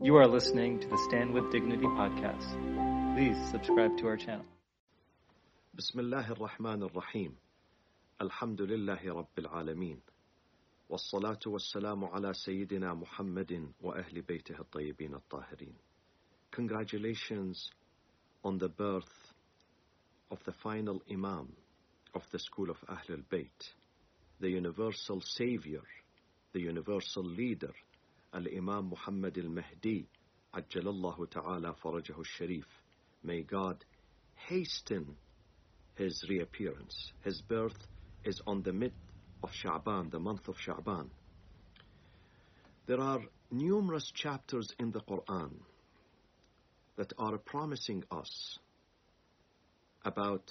You are listening to the Stand with Dignity podcast. Please subscribe to our channel. بسم الله الرحمن الرحيم الحمد لله رب العالمين والصلاة والسلام على سيدنا محمد وأهل بيته الطيبين الطاهرين Congratulations on the birth of the final Imam of the school of Ahlul Bayt, the universal savior, the universal leader, Al-Imam Muhammad al-Mahdi, Ajjalallahu ta'ala farajahu sharif. May God hasten his reappearance. His birth is on the mid of Sha'ban, the month of Sha'ban. There are numerous chapters in the Quran that are promising us about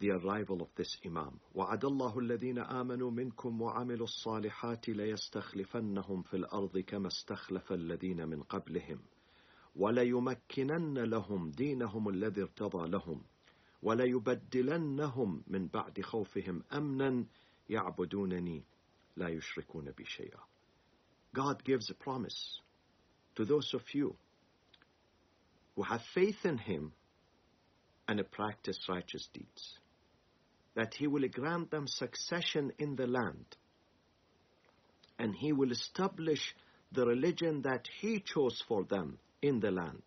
the arrival of this Imam. وعد الله الذين آمنوا منكم وعملوا الصالحات ليستخلفنهم في الأرض كما استخلف الذين من قبلهم. وليمكنن لهم دينهم الذي ارتضى لهم. وليبدلنهم من بعد خوفهم أمنا يعبدونني لا يشركون بي شيئا. God gives a promise to those of you who have faith in Him and practice righteous deeds, that He will grant them succession in the land, and He will establish the religion that He chose for them in the land,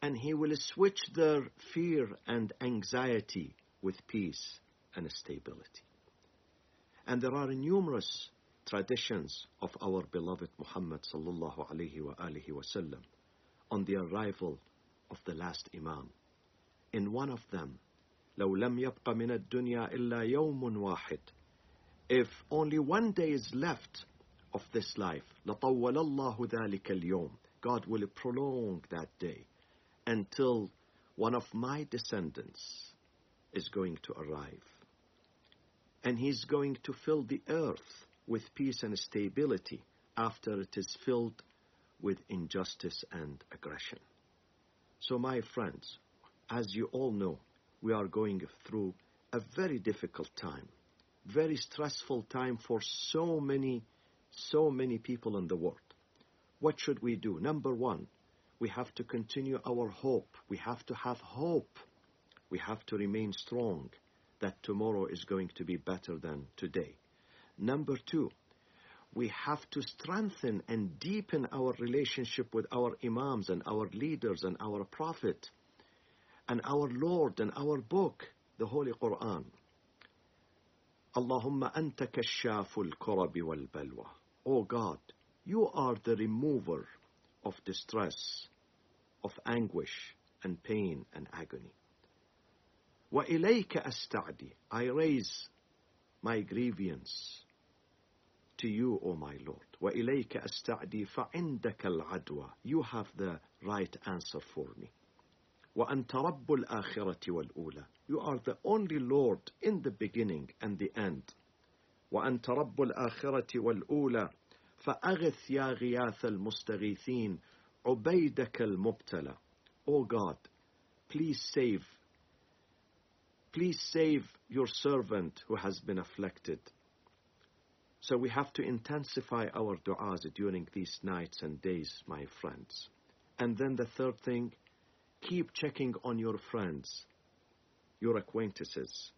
and He will switch their fear and anxiety with peace and stability. And there are numerous traditions of our beloved Muhammad sallallahu alaihi wasallam on the arrival of the last Imam. In one of them, لو لم يبق من الدنيا إلا يوم واحد If only one day is left of this life, لطول الله ذلك اليوم God will prolong that day until one of my descendants is going to arrive. And he's going to fill the earth with peace and stability after it is filled with injustice and aggression. So, my friends, as you all know, we are going through a very difficult time, very stressful time for so many, so many people in the world. What should we do? Number one, we have to continue our hope. We have to have hope. We have to remain strong that tomorrow is going to be better than today. Number two, we have to strengthen and deepen our relationship with our imams and our leaders and our prophet and our Lord and our book, the Holy Quran. Allahumma anta kashaful kurabi wal balwa. O God, you are the remover of distress, of anguish and pain and agony. Wa ilayka asta'di. I raise my grievance to you, O my Lord. Wa ilayka asta'di fa indaka al-adwa. You have the right answer for me. وأنت رب الآخرة والأولى You are the only Lord in the beginning and the end. وأنت رب الآخرة والأولى فأغث يا غياث المستغيثين عبيدك المبتلى O God, please save Please save your servant who has been afflicted. So we have to intensify our du'as during these nights and days, my friends. And then the third thing, keep checking on your friends, your acquaintances,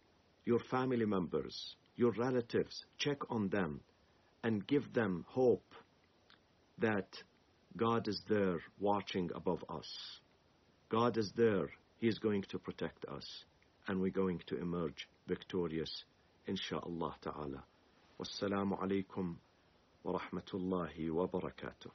your family members, your relatives. Check on them and give them hope that God is there watching above us. God is there. He is going to protect us and we're going to emerge victorious insha'Allah ta'ala. Wassalamu alaikum wa rahmatullahi wa barakatuh.